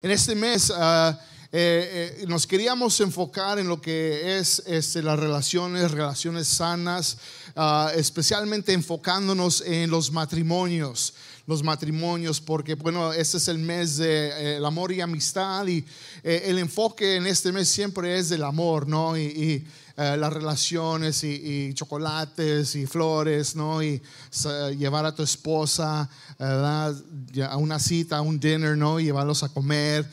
En este mes ah, eh, eh, nos queríamos enfocar en lo que es este, las relaciones, relaciones sanas, ah, especialmente enfocándonos en los matrimonios, los matrimonios, porque bueno, este es el mes del amor y amistad y eh, el enfoque en este mes siempre es del amor, ¿no? Y, las relaciones y, chocolates y flores, ¿no? Y llevar a tu esposa a una cita, a un dinner, ¿no? Y llevarlos a comer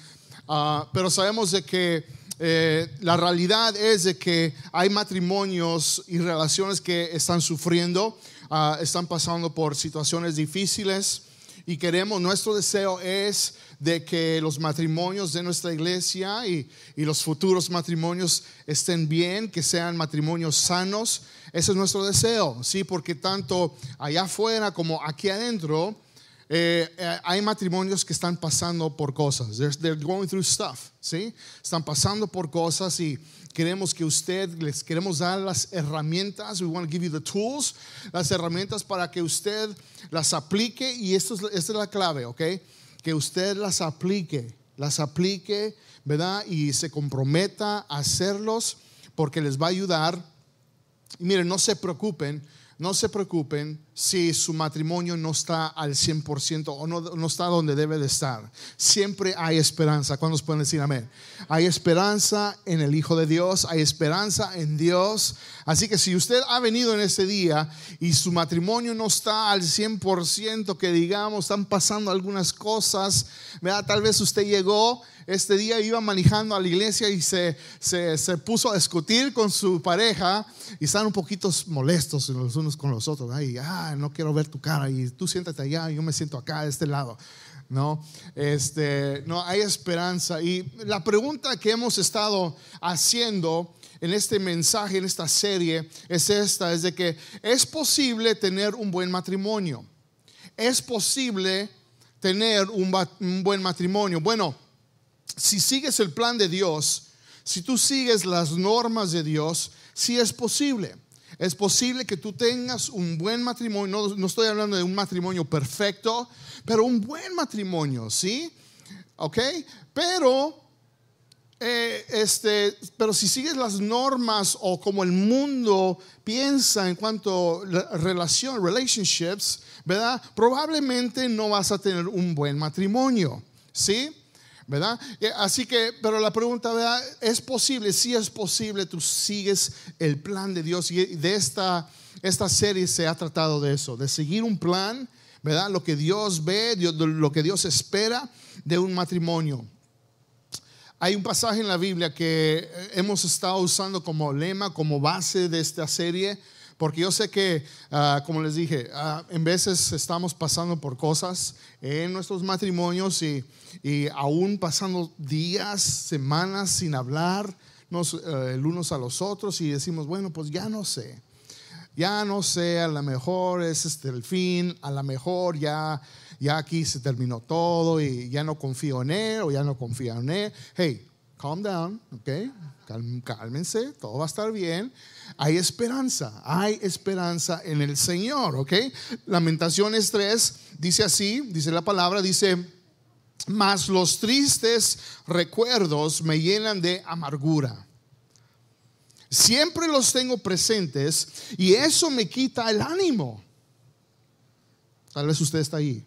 Ah, pero sabemos de que eh, la realidad es de que hay matrimonios y relaciones que están sufriendo, ah, están pasando por situaciones difíciles y queremos, nuestro deseo es de que los matrimonios de nuestra iglesia y, y, los futuros matrimonios estén bien, que sean matrimonios sanos. Ese es nuestro deseo, ¿sí? Porque tanto allá afuera como aquí adentro eh, eh, hay matrimonios que están pasando por cosas. They're, going through stuff, ¿sí? Están pasando por cosas y queremos que usted, les queremos dar las herramientas. We want to give you the tools, las herramientas para que usted las aplique. Y esto es, esta es la clave, ¿ok? Que usted las aplique, las aplique, ¿verdad? Y se comprometa a hacerlos porque les va a ayudar. Y miren, no se preocupen no se preocupen si su matrimonio no está al 100% o no, no, está donde debe de estar. Siempre hay esperanza. ¿Cuántos pueden decir amén? Hay esperanza en el Hijo de Dios, hay esperanza en Dios. Así que si usted ha venido en este día y su matrimonio no está al 100%, que digamos, están pasando algunas cosas, tal vez usted llegó este día iba manejando a la iglesia y se, se, puso a discutir con su pareja y están un poquito molestos los unos con los otros. Ay, ah, no quiero ver tu cara y tú siéntate allá yo me siento acá, de este lado. No, este, no hay esperanza. Y la pregunta que hemos estado haciendo en este mensaje, en esta serie, es esta, es de que es posible tener un buen matrimonio. Es posible tener un, un buen matrimonio. Bueno, si sigues el plan de Dios, si tú sigues las normas de Dios, sí es posible. Es posible que tú tengas un buen matrimonio. No, estoy hablando de un matrimonio perfecto, pero un buen matrimonio, ¿sí? ¿Ok? Pero, eh, este, pero si sigues las normas o como el mundo piensa en cuanto a relación, relationships, ¿verdad? Probablemente no vas a tener un buen matrimonio, ¿sí? ¿Verdad? Eh, así que, pero la pregunta, ¿verdad? ¿Es posible? Sí es posible, tú sigues el plan de Dios y de esta, esta serie se ha tratado de eso, de seguir un plan, ¿verdad? Lo que Dios ve, lo que Dios espera de un matrimonio. Hay un pasaje en la Biblia que hemos estado usando como lema, como base de esta serie, porque yo sé que, ah, como les dije, uh, en veces estamos pasando por cosas en nuestros matrimonios y, y aún pasando días, semanas sin hablar uh, el unos a los otros y decimos, bueno, pues ya no sé. Ya no sé, a lo mejor es este el fin, a lo mejor ya, ya aquí se terminó todo y ya no confío en él o ya no confío en él. Hey, calm down, ok, cálmense, todo va a estar bien. Hay esperanza, hay esperanza en el Señor, ok. Lamentaciones 3 dice así, dice la palabra, dice, mas los tristes recuerdos me llenan de amargura. Siempre los tengo presentes y eso me quita el ánimo. Tal vez usted está ahí.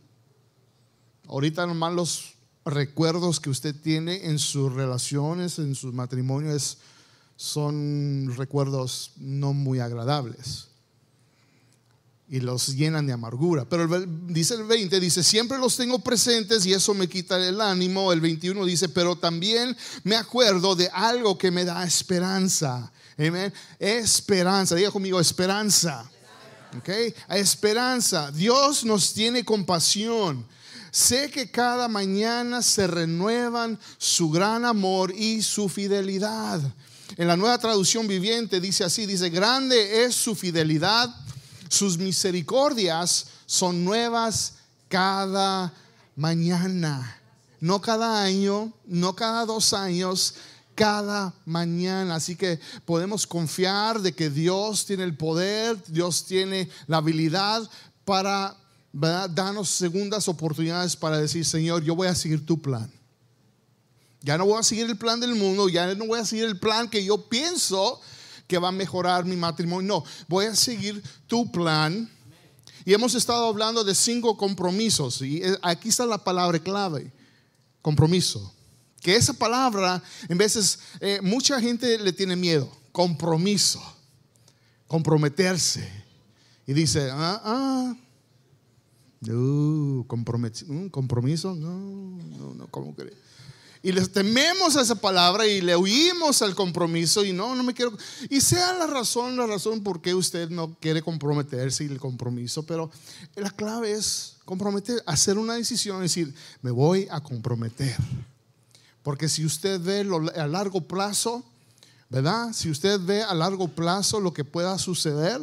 Ahorita nomás los recuerdos que usted tiene en sus relaciones, en sus matrimonios, son recuerdos no muy agradables y los llenan de amargura. Pero dice el 20, dice, siempre los tengo presentes y eso me quita el ánimo. El 21 dice, pero también me acuerdo de algo que me da esperanza. Amén. Esperanza, diga conmigo, esperanza. Ok, esperanza. Dios nos tiene compasión. Sé que cada mañana se renuevan su gran amor y su fidelidad. En la nueva traducción viviente dice así, dice, grande es su fidelidad, sus misericordias son nuevas cada mañana. No cada año, no cada dos años, cada mañana. Así que podemos confiar de que Dios tiene el poder, Dios tiene la habilidad para danos segundas oportunidades para decir, Señor, yo voy a seguir tu plan. Ya no voy a seguir el plan del mundo, ya no voy a seguir el plan que yo pienso que va a mejorar mi matrimonio. No, voy a seguir tu plan. Y hemos estado hablando de cinco compromisos. Y aquí está la palabra clave, compromiso. Que esa palabra, en veces, eh, mucha gente le tiene miedo. Compromiso. Comprometerse. Y dice, ah, ah, no, mm, compromiso, no, no, no, ¿cómo crees? Y les tememos a esa palabra y le huimos al compromiso y no, no me quiero. Y sea la razón, la razón por qué usted no quiere comprometerse y el compromiso, pero la clave es comprometer, hacer una decisión, decir, me voy a comprometer. Porque si usted ve a largo plazo, ¿verdad? Si usted ve a largo plazo lo que pueda suceder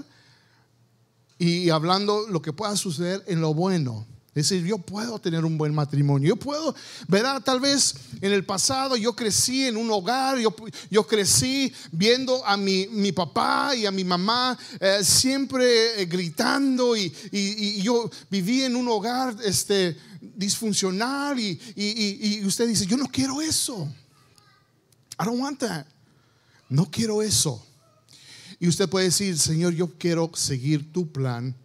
y hablando lo que pueda suceder en lo bueno, es decir, yo puedo tener un buen matrimonio. Yo puedo, ¿verdad? Tal vez en el pasado yo crecí en un hogar, yo, yo crecí viendo a mi, mi, papá y a mi mamá eh, siempre eh, gritando y, y, yo viví en un hogar este, disfuncional y, y usted dice, yo no quiero eso. I don't want that. No quiero eso. Y usted puede decir, Señor, yo quiero seguir tu plan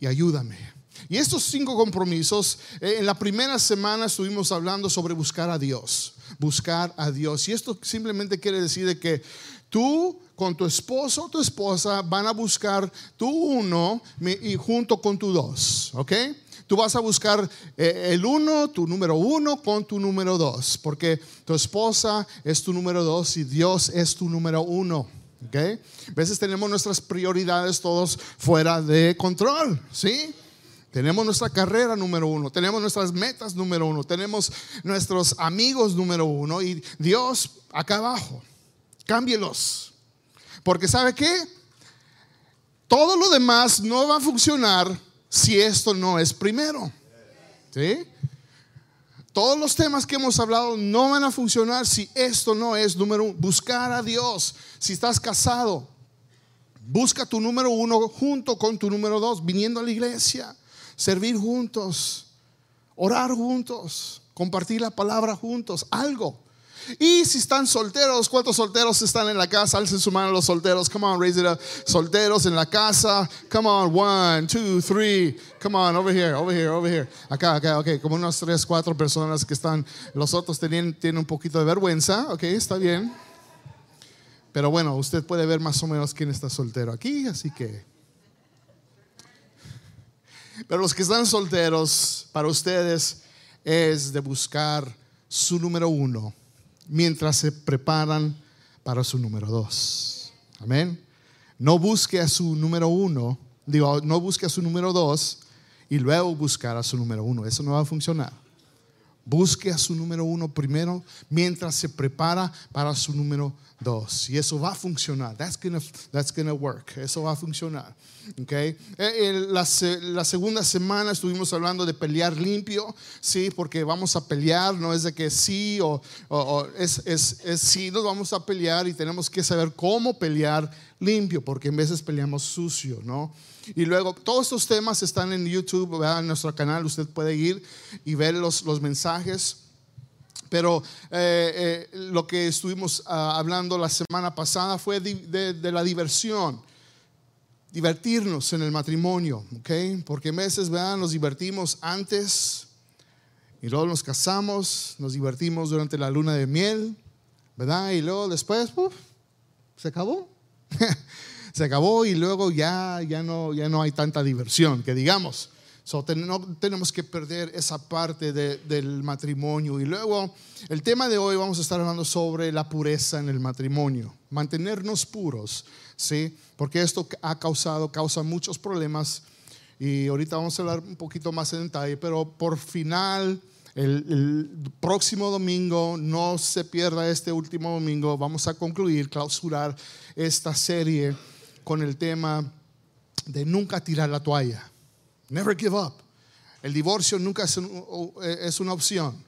y ayúdame. Y estos cinco compromisos, eh, en la primera semana estuvimos hablando sobre buscar a Dios, buscar a Dios. Y esto simplemente quiere decir que tú con tu esposo o tu esposa van a buscar tu uno y junto con tu dos, ¿ok? Tú vas a buscar eh, el uno, tu número uno, con tu número dos, porque tu esposa es tu número dos y Dios es tu número uno. ¿Ok? A veces tenemos nuestras prioridades todos fuera de control, ¿sí? Tenemos nuestra carrera número uno, tenemos nuestras metas número uno, tenemos nuestros amigos número uno y Dios acá abajo, cámbielos. Porque ¿sabe qué? Todo lo demás no va a funcionar si esto no es primero. ¿Sí? Todos los temas que hemos hablado no van a funcionar si esto no es número uno. Buscar a Dios. Si estás casado, busca tu número uno junto con tu número dos, viniendo a la iglesia servir juntos, orar juntos, compartir la palabra juntos, algo. Y si están solteros, ¿cuántos solteros están en la casa? Alcen su mano los solteros. Come on, raise it up. Solteros en la casa. Come on, one, two, three. Come on, over here, over here, over here. Acá, acá, ok. Como unas tres, cuatro personas que están. Los otros tienen, tienen un poquito de vergüenza. Ok, está bien. Pero bueno, usted puede ver más o menos quién está soltero aquí, así que pero los que están solteros, para ustedes es de buscar su número uno mientras se preparan para su número dos. Amén. No busque a su número uno, digo, no busque a su número dos y luego buscar a su número uno. Eso no va a funcionar. Busque a su número uno primero mientras se prepara para su número dos. Y eso va a funcionar. That's gonna, that's work. Eso va a funcionar. Okay. Eh, la, segunda semana estuvimos hablando de pelear limpio, sí, porque vamos a pelear, no es de que sí o, es, es, sí, nos vamos a pelear y tenemos que saber cómo pelear limpio, porque en veces peleamos sucio, ¿no? Y luego, todos estos temas están en YouTube, en nuestro canal, usted puede ir y ver los, los mensajes. Pero eh, eh, lo que estuvimos ah, hablando la semana pasada fue de, de, la diversión divertirnos en el matrimonio, ¿ok? Porque a veces, vean, nos divertimos antes y luego nos casamos, nos divertimos durante la luna de miel, ¿verdad? Y luego después, se acabó. se acabó y luego ya, ya, no, ya no hay tanta diversión, que digamos. no tenemos que perder esa parte del matrimonio. Y luego, el tema de hoy vamos a estar hablando sobre la pureza en el matrimonio. Mantenernos puros, ¿sí? Porque esto ha causado, causa muchos problemas. Y ahorita vamos a hablar un poquito más en detalle, pero por final, el, el, próximo domingo, no se pierda este último domingo, vamos a concluir, clausurar esta serie con el tema de nunca tirar la toalla. Never give up. El divorcio nunca es una opción.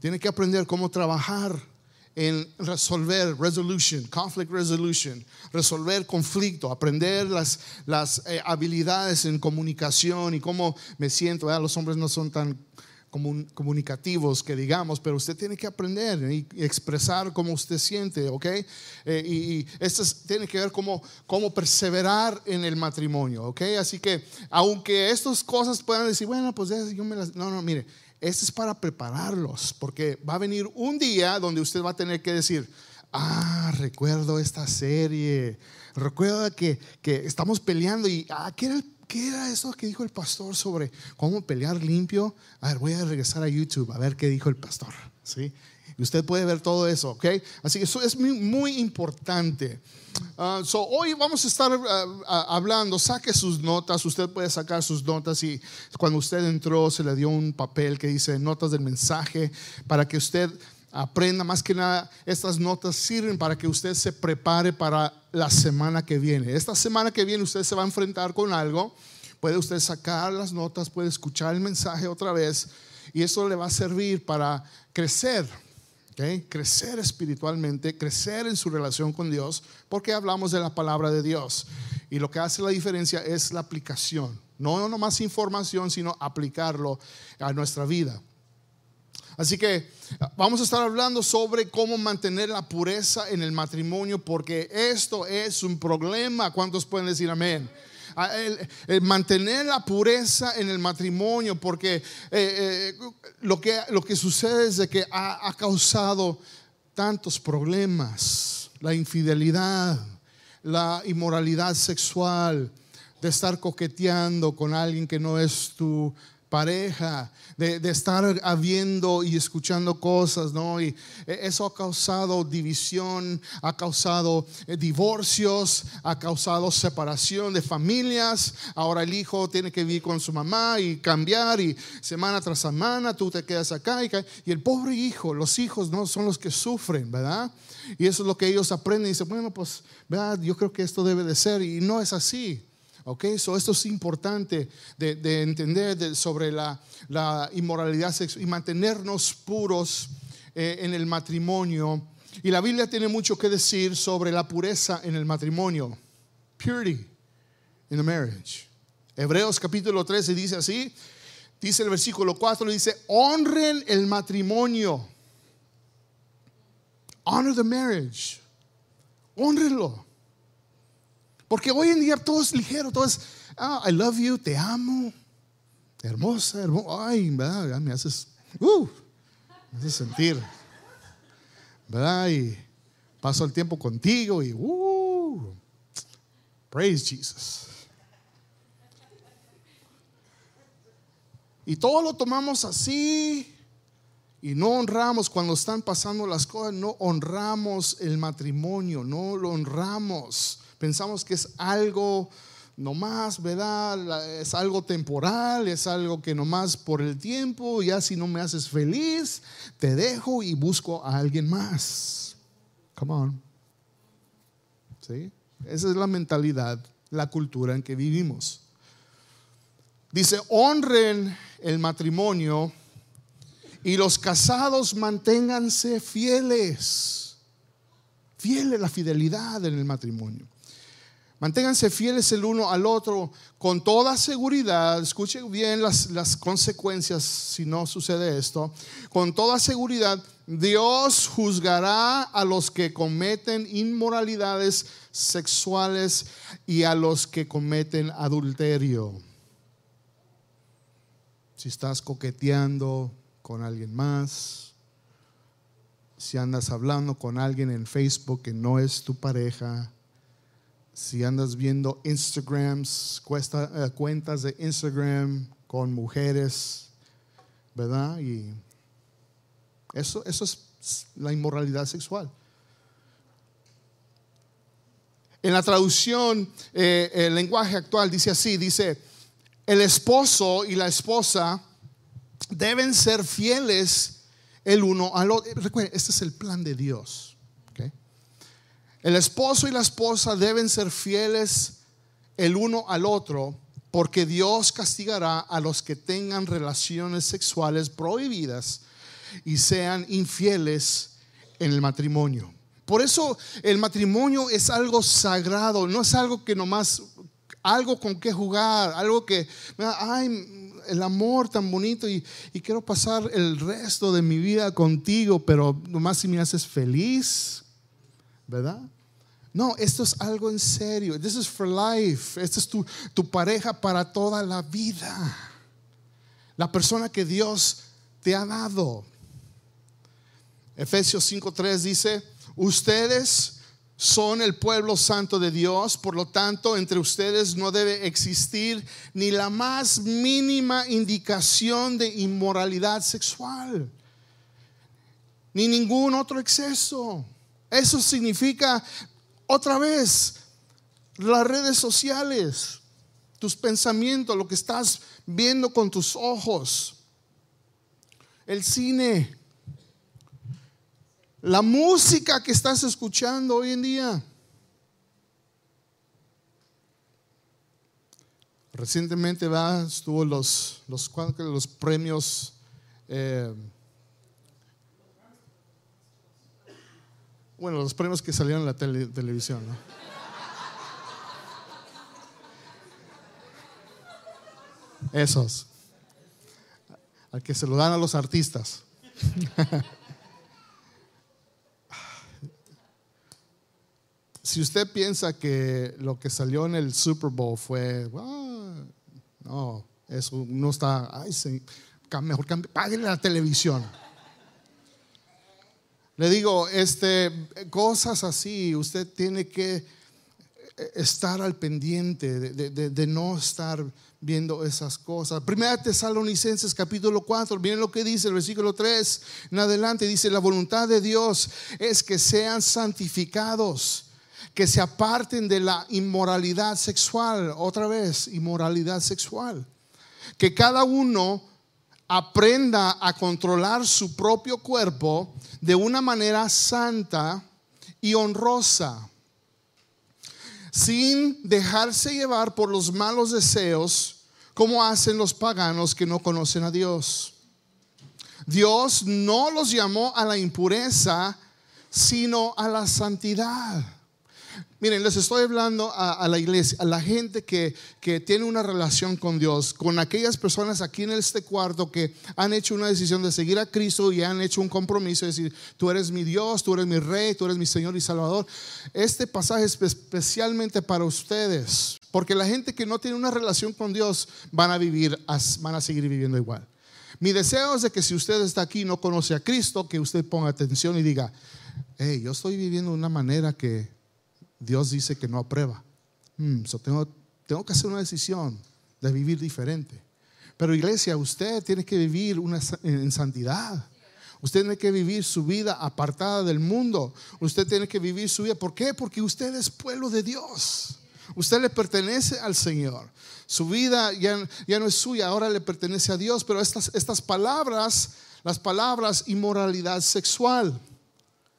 Tiene que aprender cómo trabajar en resolver, resolution, conflict resolution, resolver conflicto, aprender las, las eh, habilidades en comunicación y cómo me siento. Los hombres no son tan comunicativos que digamos, pero usted tiene que aprender y expresar cómo usted siente, ¿ok? Eh, y, esto tiene que ver cómo, cómo perseverar en el matrimonio, ¿ok? Así que, aunque estas cosas puedan decir, bueno, pues yo me las... No, no, mire, esto es para prepararlos, porque va a venir un día donde usted va a tener que decir, ah, recuerdo esta serie, recuerdo que, que estamos peleando y, ah, ¿qué era, ¿qué era eso que dijo el pastor sobre cómo pelear limpio? A ver, voy a regresar a YouTube a ver qué dijo el pastor, ¿sí? Y usted puede ver todo eso, ¿ok? Así que eso es muy, importante. Uh, so hoy vamos a estar uh, hablando, saque sus notas, usted puede sacar sus notas y cuando usted entró se le dio un papel que dice notas del mensaje para que usted aprenda más que nada, estas notas sirven para que usted se prepare para la semana que viene. Esta semana que viene usted se va a enfrentar con algo, puede usted sacar las notas, puede escuchar el mensaje otra vez y eso le va a servir para crecer Crecer espiritualmente, crecer en su relación con Dios, porque hablamos de la palabra de Dios. Y lo que hace la diferencia es la aplicación. No nomás información, sino aplicarlo a nuestra vida. Así que vamos a estar hablando sobre cómo mantener la pureza en el matrimonio, porque esto es un problema. ¿Cuántos pueden decir amén? el, mantener la pureza en el matrimonio, porque eh, eh, lo, que, lo que sucede es de que ha causado tantos problemas, la infidelidad, la inmoralidad sexual, de estar coqueteando con alguien que no es tu pareja, de, estar habiendo y escuchando cosas, ¿no? Y eso ha causado división, ha causado eh, divorcios, ha causado separación de familias. Ahora el hijo tiene que vivir con su mamá y cambiar y semana tras semana tú te quedas acá y, y el pobre hijo, los hijos no son los que sufren, ¿verdad? Y eso es lo que ellos aprenden y dicen, bueno, pues, ¿verdad? Yo creo que esto debe de ser y no es así. Ok, so esto es importante de, entender sobre la, inmoralidad sexual y mantenernos puros eh, en el matrimonio. Y la Biblia tiene mucho que decir sobre la pureza en el matrimonio. Purity in the marriage. Hebreos capítulo 13 dice así, dice el versículo 4, dice, honren el matrimonio. Honor the marriage. Honrenlo. Porque hoy en día todo es ligero, todo es, ah, I love you, te amo, hermosa, hermosa, ay, ¿verdad? Me haces, uh, me haces sentir, ¿verdad? Y paso el tiempo contigo y, uh, praise Jesus. Y todo lo tomamos así y no honramos cuando están pasando las cosas, no honramos el matrimonio, no lo honramos. Pensamos que es algo nomás, ¿verdad? Es algo temporal, es algo que nomás por el tiempo, ya si no me haces feliz, te dejo y busco a alguien más. Come on. ¿Sí? Esa es la mentalidad, la cultura en que vivimos. Dice, honren el matrimonio y los casados manténganse fieles. Fieles la fidelidad en el matrimonio. Manténganse fieles el uno al otro con toda seguridad. Escuchen bien las, las consecuencias si no sucede esto. Con toda seguridad, Dios juzgará a los que cometen inmoralidades sexuales y a los que cometen adulterio. Si estás coqueteando con alguien más, si andas hablando con alguien en Facebook que no es tu pareja, si andas viendo Instagrams, eh, cuentas de Instagram con mujeres, ¿verdad? Y eso, eso es la inmoralidad sexual. En la traducción, eh, el lenguaje actual dice así, dice, el esposo y la esposa deben ser fieles el uno al otro. Recuerden, este es el plan de Dios. El esposo y la esposa deben ser fieles el uno al otro porque Dios castigará a los que tengan relaciones sexuales prohibidas y sean infieles en el matrimonio. Por eso el matrimonio es algo sagrado, no es algo que nomás algo con que jugar, algo que, ay, el amor tan bonito y, y, quiero pasar el resto de mi vida contigo, pero nomás si me haces feliz, No, esto es algo en serio. This is for life. Esta es tu pareja para toda la vida. La persona que Dios te ha dado. Efesios 5:3 dice, ustedes son el pueblo santo de Dios, por lo tanto entre ustedes no debe existir ni la más mínima indicación de inmoralidad sexual, ni ningún otro exceso. Eso significa, otra vez, las redes sociales, tus pensamientos, lo que estás viendo con tus ojos, el cine la música que estás escuchando hoy en día. Recientemente estuvo los, los, los premios. Eh, bueno, los premios que salieron en la televisión. Esos. Al que se lo dan a los artistas. si usted piensa que lo que salió en el Super Bowl fue, ah, no, eso no está, ay, mejor pague la televisión. Le digo, este, cosas así, usted tiene que estar al pendiente de, de no estar viendo esas cosas. Primera Tesalonicenses capítulo 4, miren lo que dice el versículo 3 en adelante, dice, la voluntad de Dios es que sean santificados que se aparten de la inmoralidad sexual, otra vez, inmoralidad sexual. Que cada uno aprenda a controlar su propio cuerpo de una manera santa y honrosa, sin dejarse llevar por los malos deseos como hacen los paganos que no conocen a Dios. Dios no los llamó a la impureza, sino a la santidad. Miren, les estoy hablando a, la iglesia, a la gente que, que, tiene una relación con Dios, con aquellas personas aquí en este cuarto que han hecho una decisión de seguir a Cristo y han hecho un compromiso de decir, tú eres mi Dios, tú eres mi Rey, tú eres mi Señor y Salvador. Este pasaje es especialmente para ustedes, porque la gente que no tiene una relación con Dios van a vivir, van a seguir viviendo igual. Mi deseo es de que si usted está aquí y no conoce a Cristo, que usted ponga atención y diga, hey, yo estoy viviendo de una manera que Dios dice que no aprueba. Hmm, tengo, tengo que hacer una decisión de vivir diferente. Pero iglesia, usted tiene que vivir una, en santidad. Usted tiene que vivir su vida apartada del mundo. Usted tiene que vivir su vida. ¿Por qué? Porque usted es pueblo de Dios. Usted le pertenece al Señor. Su vida ya, no es suya, ahora le pertenece a Dios. Pero estas, palabras, las palabras inmoralidad sexual,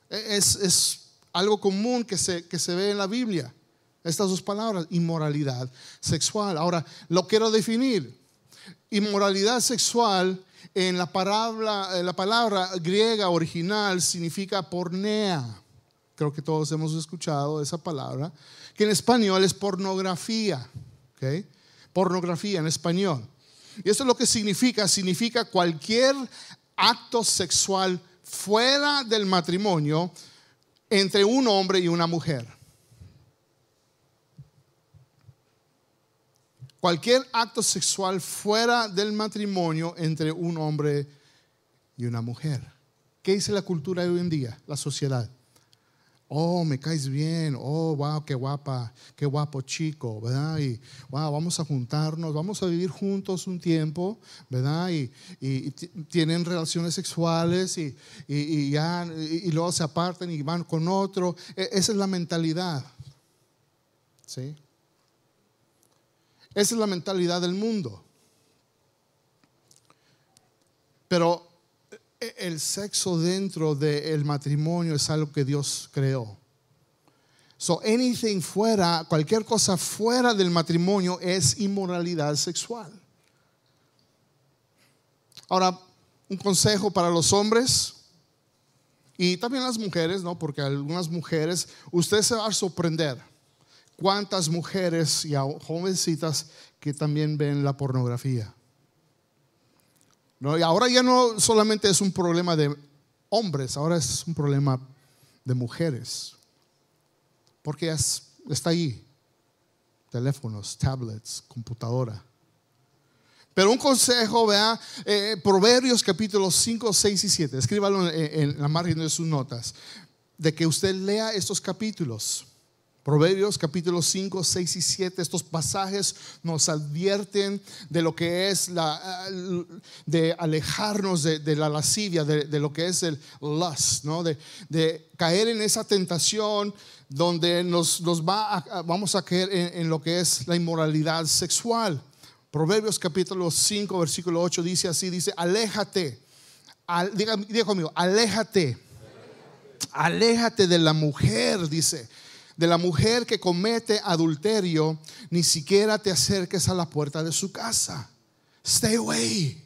es algo común que se, que se ve en la Biblia. Estas dos palabras, inmoralidad sexual. Ahora, lo quiero definir. Inmoralidad sexual en la palabra, la palabra griega original significa pornea. Creo que todos hemos escuchado esa palabra, que en español es pornografía. ¿okay? Pornografía en español. Y eso es lo que significa. Significa cualquier acto sexual fuera del matrimonio entre un hombre y una mujer. Cualquier acto sexual fuera del matrimonio entre un hombre y una mujer. ¿Qué dice la cultura de hoy en día? La sociedad oh, me caes bien, oh, wow, qué guapa, qué guapo chico, ¿verdad? Y wow, vamos a juntarnos, vamos a vivir juntos un tiempo, ¿verdad? Y, tienen relaciones sexuales y, y, ya, y luego se apartan y van con otro. E, esa es la mentalidad, ¿sí? Esa es la mentalidad del mundo. Pero el sexo dentro del matrimonio es algo que Dios creó. So anything fuera, cualquier cosa fuera del matrimonio es inmoralidad sexual. Ahora, un consejo para los hombres y también las mujeres, ¿no? Porque algunas mujeres, usted se va a sorprender cuántas mujeres y jovencitas que también ven la pornografía. ¿No? Y ahora ya no solamente es un problema de hombres, ahora es un problema de mujeres. Porque está ahí. Teléfonos, tablets, computadora. Pero un consejo, vea, eh, Proverbios capítulos 5, 6 y 7, escríbalo en la margen de sus notas, de que usted lea estos capítulos. Proverbios capítulos 5, 6 y 7, estos pasajes nos advierten de lo que es la, de alejarnos de, la lascivia, de, lo que es el lust, ¿no? de, caer en esa tentación donde nos, va vamos a caer en, lo que es la inmoralidad sexual. Proverbios capítulo 5, versículo 8 dice así, dice, aléjate, diga, diga conmigo, aléjate, aléjate de la mujer, dice de la mujer que comete adulterio, ni siquiera te acerques a la puerta de su casa. Stay away.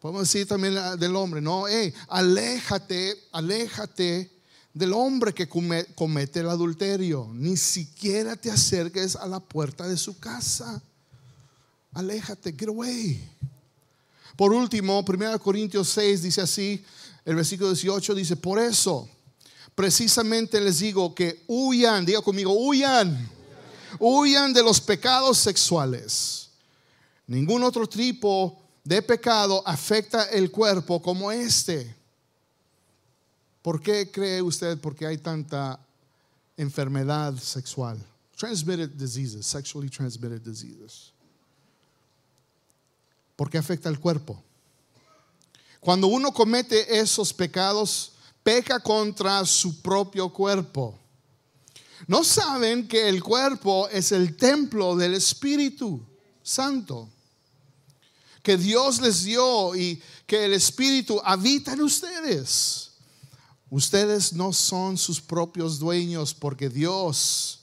Podemos decir también del hombre, no, hey, aléjate, aléjate del hombre que comete el adulterio. Ni siquiera te acerques a la puerta de su casa. Aléjate, get away. Por último, 1 Corintios 6 dice así, el versículo 18 dice, por eso precisamente les digo que huyan, diga conmigo, huyan, huyan de los pecados sexuales. Ningún otro tipo de pecado afecta el cuerpo como este. ¿Por qué cree usted? Porque hay tanta enfermedad sexual. Transmitted diseases, sexually transmitted diseases. ¿Por qué afecta el cuerpo? Cuando uno comete esos pecados, peca contra su propio cuerpo. No saben que el cuerpo es el templo del Espíritu Santo, que Dios les dio y que el Espíritu habita en ustedes. Ustedes no son sus propios dueños porque Dios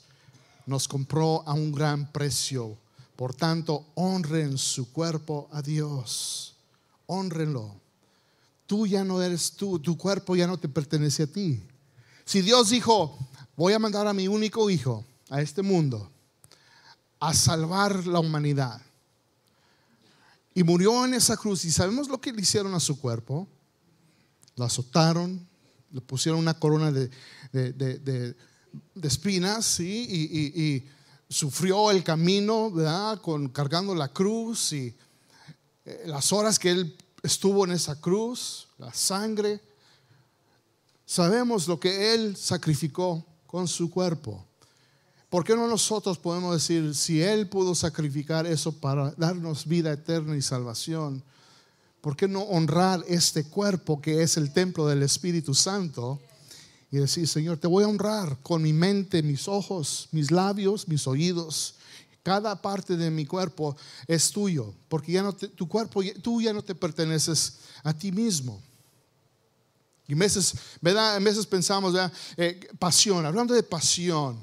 nos compró a un gran precio. Por tanto, honren su cuerpo a Dios. Honrenlo tú ya no eres tú, tu cuerpo ya no te pertenece a ti. Si Dios dijo, voy a mandar a mi único hijo a este mundo a salvar la humanidad, y murió en esa cruz, y sabemos lo que le hicieron a su cuerpo, lo azotaron, le pusieron una corona de, de, espinas, y, sufrió el camino, ¿verdad? Con, cargando la cruz y eh, las horas que él estuvo en esa cruz, la sangre. Sabemos lo que Él sacrificó con su cuerpo. ¿Por qué no nosotros podemos decir, si Él pudo sacrificar eso para darnos vida eterna y salvación, ¿por qué no honrar este cuerpo que es el templo del Espíritu Santo? Y decir, Señor, te voy a honrar con mi mente, mis ojos, mis labios, mis oídos, cada parte de mi cuerpo es tuyo, porque ya no tu cuerpo, tú ya no te perteneces a ti mismo. Y veces, ¿verdad? En veces pensamos, eh, pasión, hablando de pasión,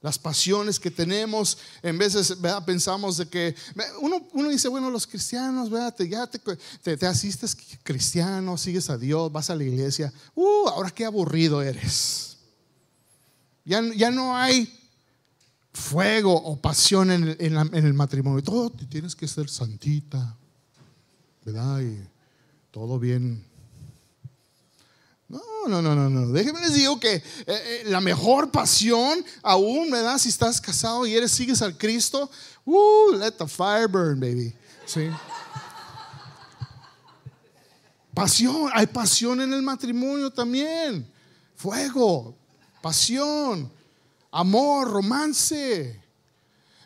las pasiones que tenemos, en veces ¿verdad? pensamos de que uno, uno, dice, bueno, los cristianos, ¿verdad? Te, ya te, te, te, asistes cristiano, sigues a Dios, vas a la iglesia, uh, ahora qué aburrido eres. Ya, ya no hay fuego o pasión en el, matrimonio. Todo tienes que ser santita, ¿verdad? Y todo bien. No, no, no, no, no. Déjenme les digo que eh, eh, la mejor pasión aún, ¿verdad? Si estás casado y eres, sigues al Cristo, uh, let the fire burn, baby. Sí. Pasión, hay pasión en el matrimonio también. Fuego, pasión amor, romance.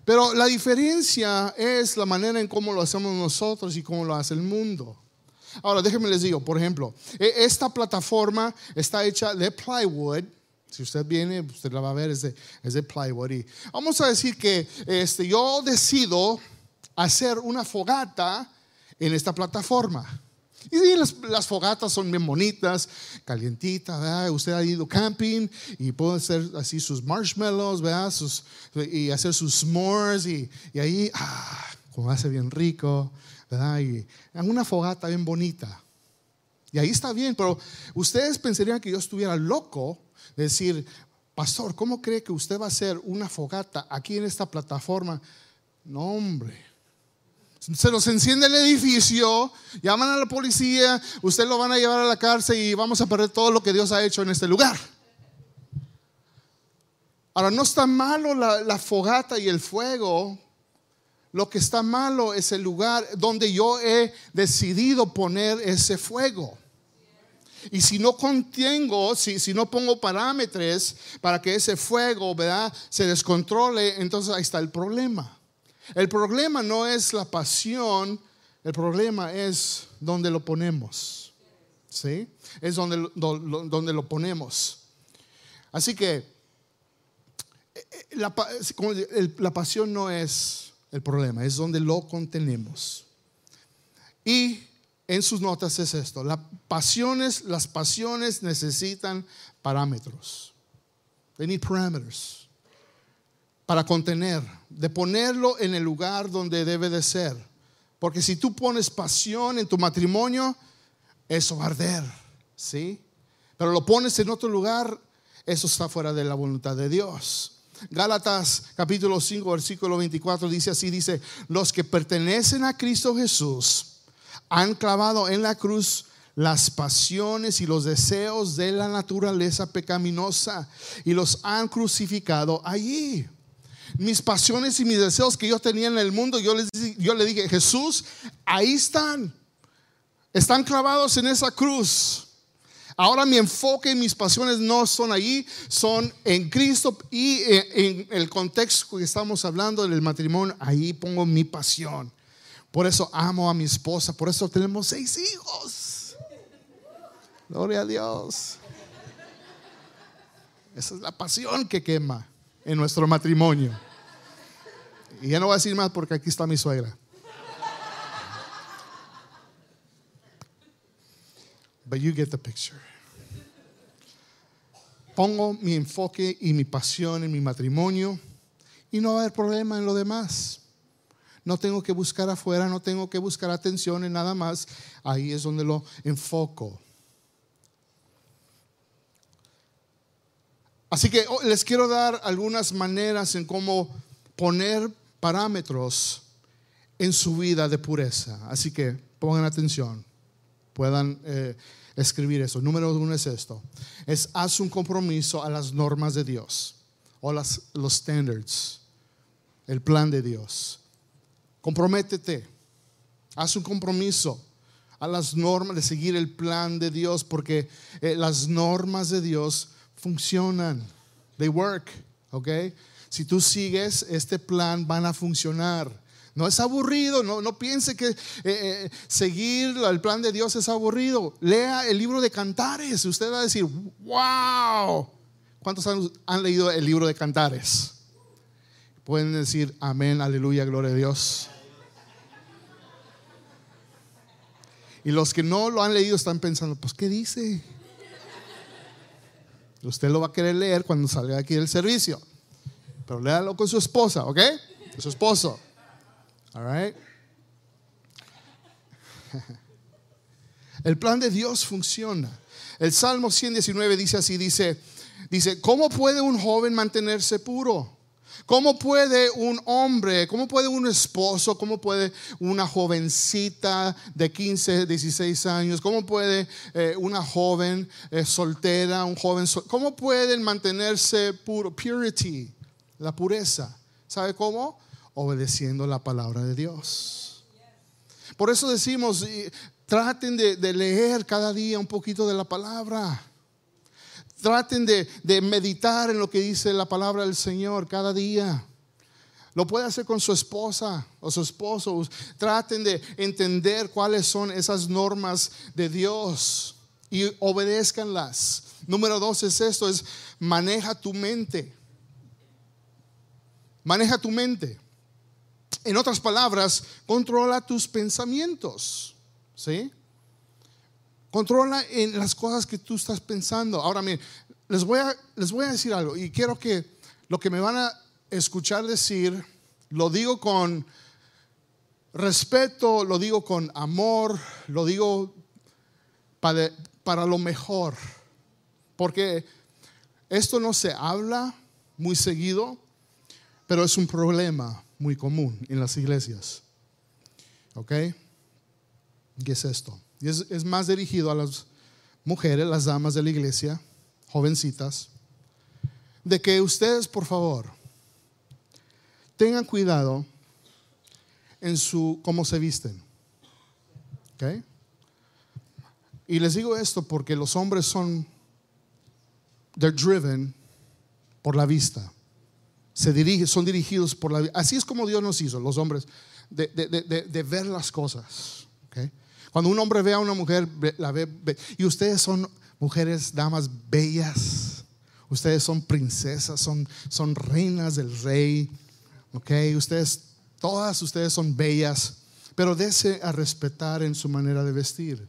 Pero la diferencia es la manera en cómo lo hacemos nosotros y cómo lo hace el mundo. Ahora, déjenme les digo, por ejemplo, e, esta plataforma está hecha de plywood. Si usted viene, usted la va a ver, es de, plywood. Y vamos a decir que este, yo decido hacer una fogata en esta plataforma. Y las, fogatas son bien bonitas, calientitas, Usted ha ido camping y puede hacer así sus marshmallows, ¿verdad? y hacer sus s'mores y, ahí, ah, como hace bien rico, ¿verdad? Y una fogata bien bonita. Y ahí está bien, pero ustedes pensarían que yo estuviera loco de decir, pastor, ¿cómo cree que usted va a hacer una fogata aquí en esta plataforma? No, hombre. Se nos enciende el edificio, llaman a la policía, usted lo van a llevar a la cárcel y vamos a perder todo lo que Dios ha hecho en este lugar. Ahora, no está malo la, la fogata y el fuego, lo que está malo es el lugar donde yo he decidido poner ese fuego. Y si no contengo, si, si no pongo parámetros para que ese fuego ¿verdad? se descontrole, entonces ahí está el problema. El problema no es la pasión, el problema es donde lo ponemos. ¿Sí? Es donde, donde lo ponemos. Así que eh, la, la pasión no es el problema, es donde lo contenemos. Y en sus notas es esto, las pasiones, las pasiones necesitan parámetros. They need parameters para contener, de ponerlo en el lugar donde debe de ser. Porque si tú pones pasión en tu matrimonio, eso va a arder, ¿sí? Pero lo pones en otro lugar, eso está fuera de la voluntad de Dios. Gálatas capítulo 5 versículo 24 dice así, dice, los que pertenecen a Cristo Jesús han clavado en la cruz las pasiones y los deseos de la naturaleza pecaminosa y los han crucificado allí. Mis pasiones y mis deseos que yo tenía en el mundo, yo, les, yo le dije, Jesús, ahí están. Están clavados en esa cruz. Ahora mi enfoque y mis pasiones no son allí, son en Cristo y en el contexto que estamos hablando del matrimonio, ahí pongo mi pasión. Por eso amo a mi esposa, por eso tenemos seis hijos. Gloria a Dios. Esa es la pasión que quema en nuestro matrimonio. Y ya no voy a decir más porque aquí está mi suegra. But you get the picture. Pongo mi enfoque y mi pasión en mi matrimonio y no va a haber problema en lo demás. No tengo que buscar afuera, no tengo que buscar atención en nada más. Ahí es donde lo enfoco. Así que oh, les quiero dar algunas maneras en cómo poner parámetros en su vida de pureza. Así que pongan atención, puedan eh, escribir eso. Número uno es esto. Es haz un compromiso a las normas de Dios o los standards, el plan de Dios. Comprométete. Haz un compromiso a las normas de seguir el plan de Dios porque eh, las normas de Dios funcionan. They work, ¿ok? Si tú sigues este plan van a funcionar. No es aburrido, no, no piense que eh, eh, seguir el plan de Dios es aburrido. Lea el libro de Cantares. Usted va a decir, wow. ¿Cuántos han, han leído el libro de Cantares? Pueden decir, amén, aleluya, gloria a Dios. Y los que no lo han leído están pensando, pues, ¿qué dice? Usted lo va a querer leer cuando salga aquí del servicio. Pero léalo con su esposa, ¿ok? Su esposo. All right. El plan de Dios funciona. El Salmo 119 dice así, dice, dice, ¿cómo puede un joven mantenerse puro? ¿Cómo puede un hombre, cómo puede un esposo, cómo puede una jovencita de 15, 16 años, cómo puede eh, una joven eh, soltera, un joven, cómo pueden mantenerse puro? Purity, la pureza. ¿Sabe cómo? obedeciendo la palabra de Dios. Por eso decimos, traten de, leer cada día un poquito de la palabra. Traten de, meditar en lo que dice la palabra del Señor cada día. Lo puede hacer con su esposa o su esposo. Traten de entender cuáles son esas normas de Dios y obedézcanlas. Número dos es esto, es maneja tu mente. Maneja tu mente. En otras palabras, controla tus pensamientos. ¿Sí? Controla en las cosas que tú estás pensando. Ahora, miren, les voy, a, les voy a decir algo y quiero que lo que me van a escuchar decir, lo digo con respeto, lo digo con amor, lo digo para, para lo mejor. Porque Esto no se habla muy seguido, pero es un problema muy común en las iglesias. ¿Ok? ¿Qué es esto? Y es, más dirigido a las mujeres, las damas de la iglesia, jovencitas, de que ustedes, por favor, tengan cuidado en su cómo se visten. ¿Ok? Y les digo esto porque los hombres son, they're driven por la vista. Se dirigen, son dirigidos por la Así es como Dios nos hizo, los hombres, de ver las cosas. ¿okay? Cuando un hombre ve a una mujer, la ve, ve, y ustedes son mujeres, damas bellas. Ustedes son princesas, son, son reinas del rey. ¿ok? Ustedes, todas ustedes son bellas, pero dése a respetar en su manera de vestir.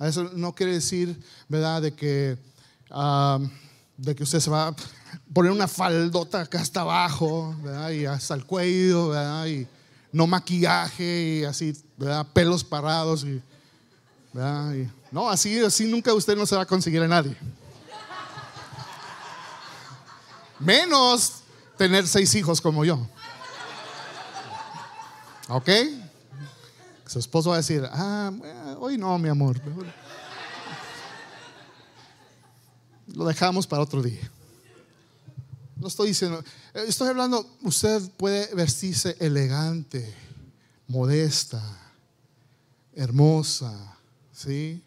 Eso no quiere decir, ¿verdad?, de que, um, de que usted se va a poner una faldota acá hasta abajo, ¿verdad? Y hasta el cuello, ¿verdad? Y no maquillaje y así, ¿verdad? Pelos parados y. No, así, así nunca usted no se va a conseguir a nadie. Menos tener seis hijos como yo. ¿Ok? Su esposo va a decir, ah, hoy no, mi amor. Lo dejamos para otro día. No estoy diciendo, estoy hablando, usted puede vestirse elegante, modesta, hermosa, ¿sí?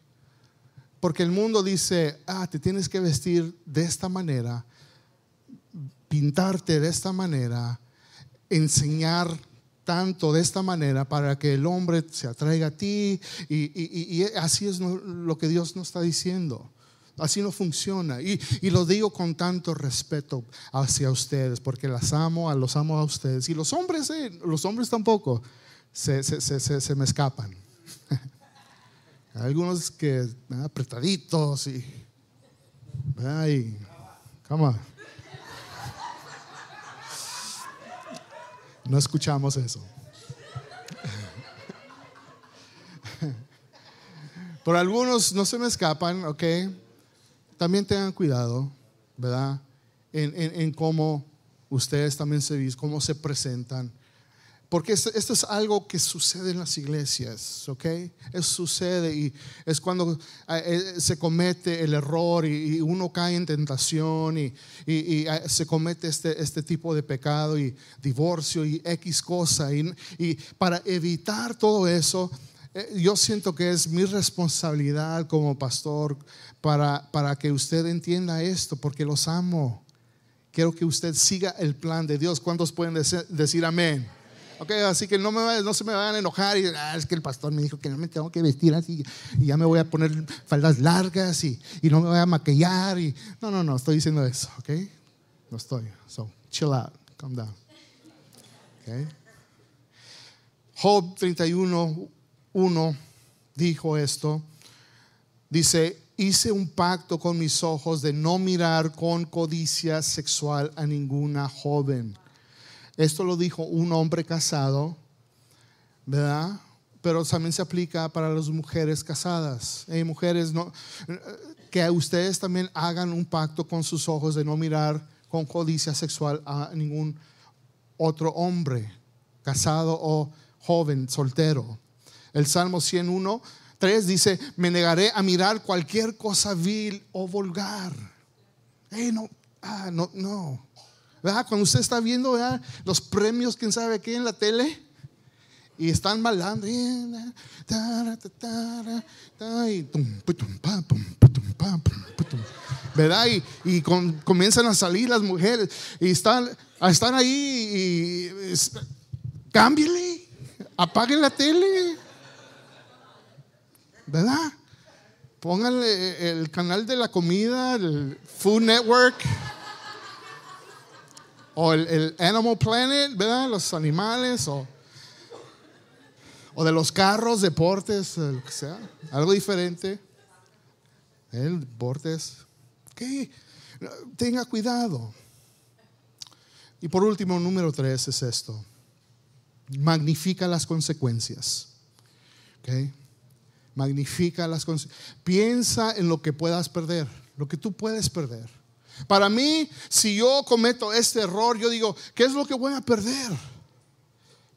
Porque el mundo dice, ah, te tienes que vestir de esta manera, pintarte de esta manera, enseñar tanto de esta manera para que el hombre se atraiga a ti y, así es lo que Dios nos está diciendo. Así no funciona. Y, lo digo con tanto respeto hacia ustedes, porque las amo, los amo a ustedes. Y los hombres, eh, los hombres tampoco, se, se, me escapan. Algunos que apretaditos y, ay, come No escuchamos eso. Por algunos no se me escapan, ¿ok? También tengan cuidado, ¿verdad? En, cómo ustedes también se ven, cómo se presentan. Porque esto, es algo que sucede en las iglesias, ¿ok? Eso sucede y es cuando eh, eh, se comete el error y, uno cae en tentación y, eh, se comete este, este tipo de pecado y divorcio y X cosa. Y, para evitar todo eso, yo siento que es mi responsabilidad como pastor para, para que usted entienda esto, porque los amo. Quiero que usted siga el plan de Dios. ¿Cuántos pueden decir amén? Ok, así que no, me, no se me van a enojar y ah, es que el pastor me dijo que no me tengo que vestir así y ya me voy a poner faldas largas y, y no me voy a maquillar. Y, no, no, no, estoy diciendo eso, ok. No estoy. So, chill out, calm down. Okay. Job 31, 1 dijo esto. Dice, hice un pacto con mis ojos de no mirar con codicia sexual a ninguna joven esto lo dijo un hombre casado, ¿verdad? Pero también se aplica para las mujeres casadas. Hay mujeres, que ustedes también hagan un pacto con sus ojos de no mirar con codicia sexual a ningún otro hombre, casado o joven, soltero. El Salmo 101, 3 dice, me negaré a mirar cualquier cosa vil o vulgar. no, ah, no, no. Cuando usted está viendo los premios, quién sabe qué en la tele, y están malando, ¿verdad? Y, comienzan a salir las mujeres y están, están ahí y cámbiale, apague la tele, ¿verdad? Pónganle el canal de la comida, el Food Network o el, Animal Planet, ¿verdad? Los animales, o, o de los carros, deportes, lo que sea, algo diferente. El deportes, ¿qué? Tenga cuidado. Y por último, número tres es esto. Magnifica las consecuencias. ¿Okay? Magnifica las consecuencias. Piensa en lo que puedas perder, lo que tú puedes perder. Para mí, si yo cometo este error, yo digo, ¿qué es lo que voy a perder?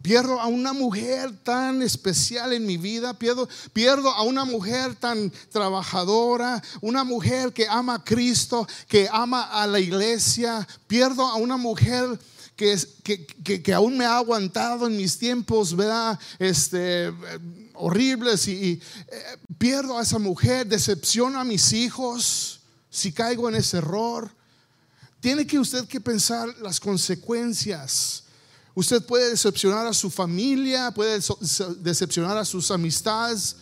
Pierdo a una mujer tan especial en mi vida, pierdo, pierdo a una mujer tan trabajadora, una mujer que ama a Cristo, que ama a la iglesia, pierdo a una mujer que, que, que, aún me ha aguantado en mis tiempos, ¿verdad? Este, horribles y, eh, pierdo a esa mujer, decepciono a mis hijos si caigo en ese error. Tiene que usted que pensar las consecuencias. Usted puede decepcionar a su familia, puede decepcionar a sus amistades.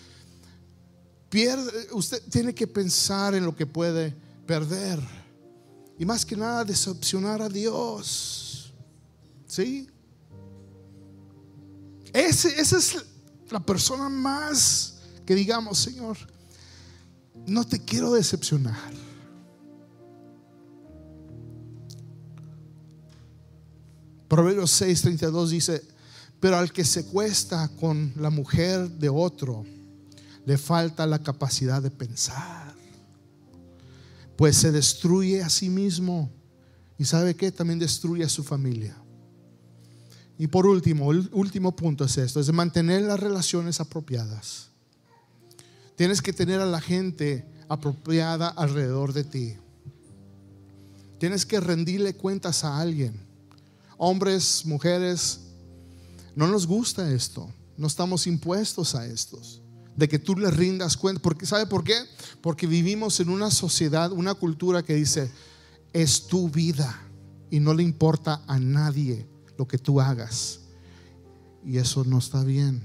Usted tiene que pensar en lo que puede perder. Y más que nada decepcionar a Dios. ¿Sí? Ese, esa es la persona más que digamos, Señor, no te quiero decepcionar. Proverbios 6:32 dice, pero al que se cuesta con la mujer de otro, le falta la capacidad de pensar, pues se destruye a sí mismo. ¿Y sabe que También destruye a su familia. Y por último, el último punto es esto, es mantener las relaciones apropiadas. Tienes que tener a la gente apropiada alrededor de ti. Tienes que rendirle cuentas a alguien. Hombres, mujeres, no nos gusta esto. No estamos impuestos a estos. De que tú le rindas cuenta. Porque, ¿Sabe por qué? Porque vivimos en una sociedad, una cultura que dice, es tu vida y no le importa a nadie lo que tú hagas. Y eso no está bien.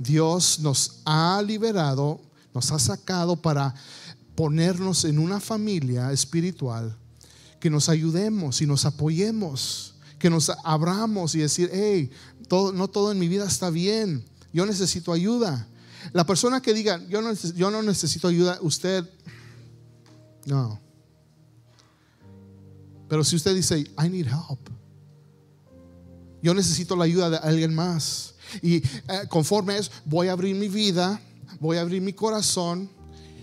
Dios nos ha liberado, nos ha sacado para ponernos en una familia espiritual, que nos ayudemos y nos apoyemos, que nos abramos y decir, hey, todo, no todo en mi vida está bien, yo necesito ayuda. La persona que diga, yo no, yo no necesito ayuda, usted, no. Pero si usted dice, I need help, yo necesito la ayuda de alguien más. Y eh, conforme es, voy a abrir mi vida, voy a abrir mi corazón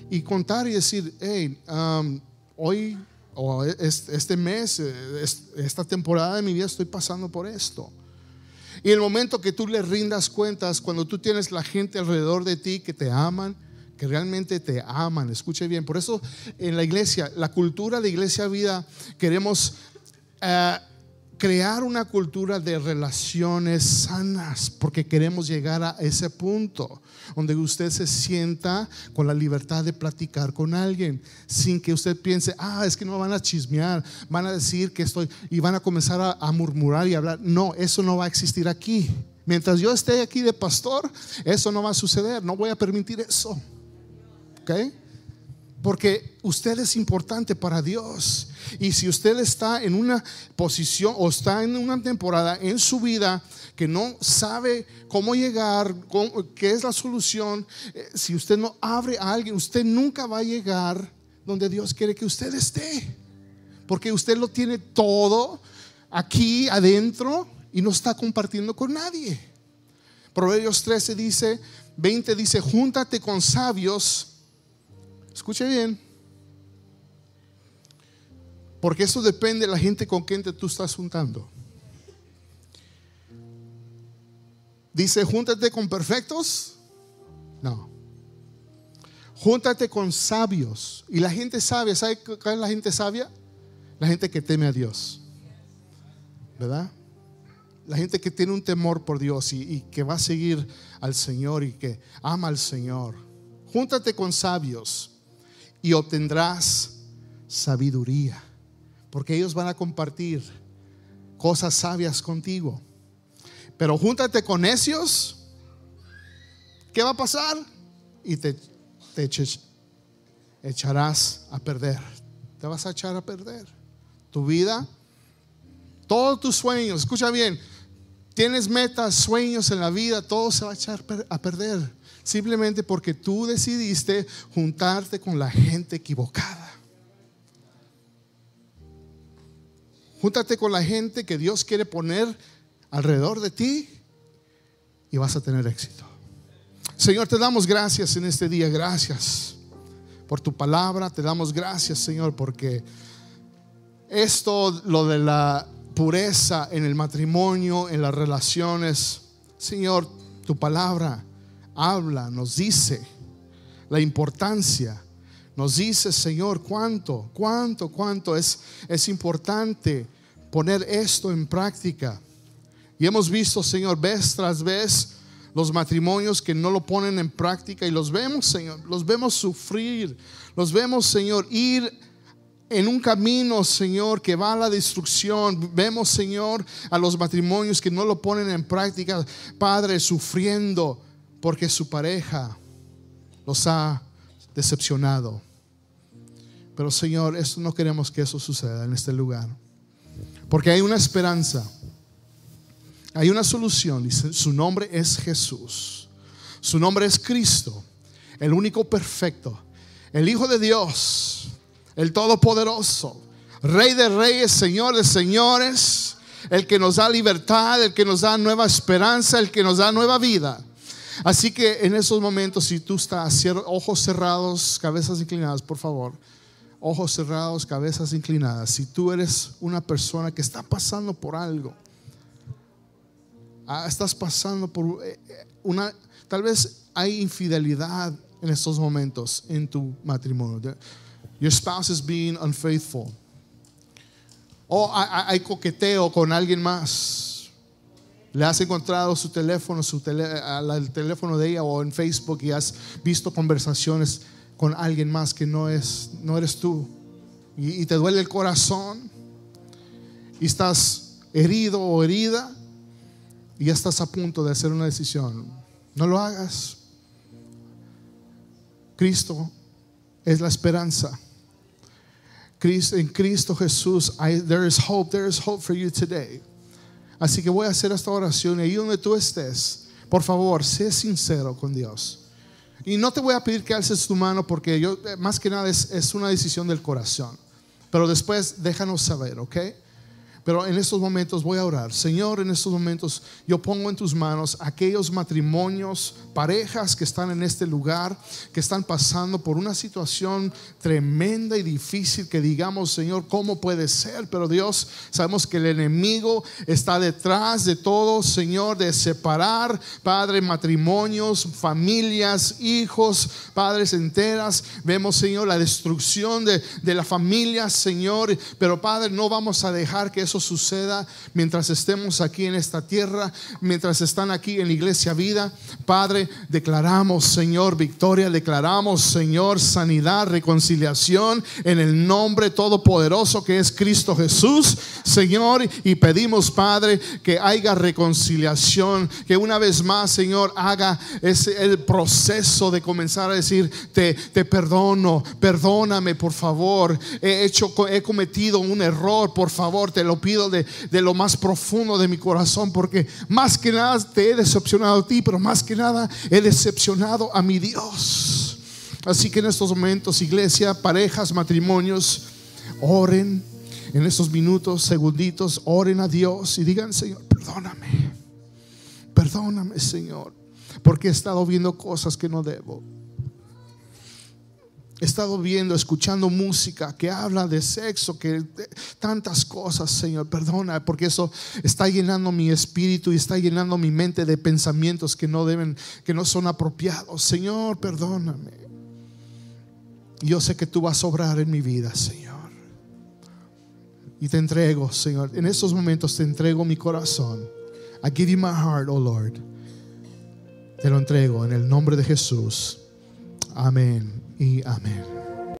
y contar y decir, hey, um, hoy o este mes, eh, esta temporada de mi vida estoy pasando por esto. Y el momento que tú le rindas cuentas, cuando tú tienes la gente alrededor de ti que te aman, que realmente te aman, escuche bien. Por eso en la iglesia, la cultura de iglesia vida, queremos... Uh, crear una cultura de relaciones sanas, porque queremos llegar a ese punto donde usted se sienta con la libertad de platicar con alguien, sin que usted piense, ah, es que no van a chismear, van a decir que estoy, y van a comenzar a, murmurar y hablar. No, eso no va a existir aquí. Mientras yo esté aquí de pastor, eso no va a suceder, no voy a permitir eso. ¿Ok? Porque usted es importante para Dios. Y si usted está en una posición o está en una temporada en su vida que no sabe cómo llegar, qué es la solución, eh, si usted no abre a alguien, usted nunca va a llegar donde Dios quiere que usted esté. Porque usted lo tiene todo aquí adentro y no está compartiendo con nadie. Proverbios 13 dice, 20 dice, júntate con sabios Escuche bien. Porque eso depende de la gente con quien te tú estás juntando. Dice, júntate con perfectos. No. Júntate con sabios. Y la gente sabia, ¿sabe qué es la gente sabia? La gente que teme a Dios. ¿Verdad? La gente que tiene un temor por Dios y, y que va a seguir al Señor y que ama al Señor. Júntate con sabios y obtendrás sabiduría, porque ellos van a compartir cosas sabias contigo. Pero júntate con necios, ¿qué va a pasar? Y te, te echarás a perder. Te vas a echar a perder. Tu vida, todos tus sueños, escucha bien, tienes metas, sueños en la vida, todo se va a echar a perder simplemente porque tú decidiste juntarte con la gente equivocada. Júntate con la gente que Dios quiere poner alrededor de ti y vas a tener éxito. Señor, te damos gracias en este día, gracias por tu palabra, te damos gracias, Señor, porque esto, lo de la pureza en el matrimonio, en las relaciones, Señor, tu palabra habla, nos dice la importancia. Nos dice, Señor, cuánto, cuánto, cuánto es, es importante poner esto en práctica. Y hemos visto, Señor, vez tras vez los matrimonios que no lo ponen en práctica y los vemos, Señor, los vemos sufrir, los vemos, Señor, ir en un camino, Señor, que va a la destrucción. Vemos, Señor, a los matrimonios que no lo ponen en práctica, Padre, sufriendo porque su pareja los ha decepcionado. Pero, Señor, esto no queremos que eso suceda en este lugar. Porque hay una esperanza. Hay una solución. Dice, su nombre es Jesús. Su nombre es Cristo, el único perfecto, el Hijo de Dios el Todopoderoso, Rey de Reyes, Señor de Señores, el que nos da libertad, el que nos da nueva esperanza, el que nos da nueva vida. Así que en esos momentos, si tú estás, ojos cerrados, cabezas inclinadas, por favor, ojos cerrados, cabezas inclinadas, si tú eres una persona que está pasando por algo, ah, estás pasando por eh, eh, una, tal vez hay infidelidad en estos momentos en tu matrimonio. Your spouse is being unfaithful. O hay coqueteo con alguien más. Le has encontrado su teléfono, su el teléfono de ella o en Facebook y has visto conversaciones con alguien más que no, es, no eres tú. Y, te duele el corazón. Y estás herido o herida. Y ya estás a punto de hacer una decisión. No lo hagas. Cristo es la esperanza en Cristo Jesús, there is hope, there is hope for you today. Así que voy a hacer esta oración y donde tú estés, por favor, sé sincero con Dios. Y no te voy a pedir que alces tu mano porque yo, eh, más que nada, es, es una decisión del corazón. Pero después déjanos saber, ¿ok? Pero en estos momentos voy a orar. Señor, en estos momentos yo pongo en tus manos aquellos matrimonios, parejas que están en este lugar, que están pasando por una situación tremenda y difícil que digamos, Señor, ¿cómo puede ser? Pero Dios, sabemos que el enemigo está detrás de todo, Señor, de separar, Padre, matrimonios, familias, hijos, padres enteras. Vemos, Señor, la destrucción de, de la familia, Señor. Pero Padre, no vamos a dejar que eso suceda mientras estemos aquí en esta tierra, mientras están aquí en la iglesia vida. Padre, declaramos, Señor, victoria, declaramos, Señor, sanidad, reconciliación en el nombre todopoderoso que es Cristo Jesús, Señor, y pedimos, Padre, que haya reconciliación, que una vez más, Señor, haga ese el proceso de comenzar a decir, te, te perdono, perdóname, por favor, he hecho, he cometido un error, por favor, te lo pido de, lo más profundo de mi corazón, porque más que nada te he decepcionado a ti, pero más que nada he decepcionado a mi Dios. Así que en estos momentos, iglesia, parejas, matrimonios, oren en estos minutos, segunditos, oren a Dios y digan, Señor, perdóname, perdóname, Señor, porque he estado viendo cosas que no debo. He estado viendo, escuchando música que habla de sexo, que tantas cosas, Señor, perdona, porque eso está llenando mi espíritu y está llenando mi mente de pensamientos que no deben, que no son apropiados. Señor, perdóname. Yo sé que tú vas a obrar en mi vida, Señor. Y te entrego, Señor. En estos momentos te entrego mi corazón. I give you my heart, oh Lord. Te lo entrego en el nombre de Jesús. Amén y amén.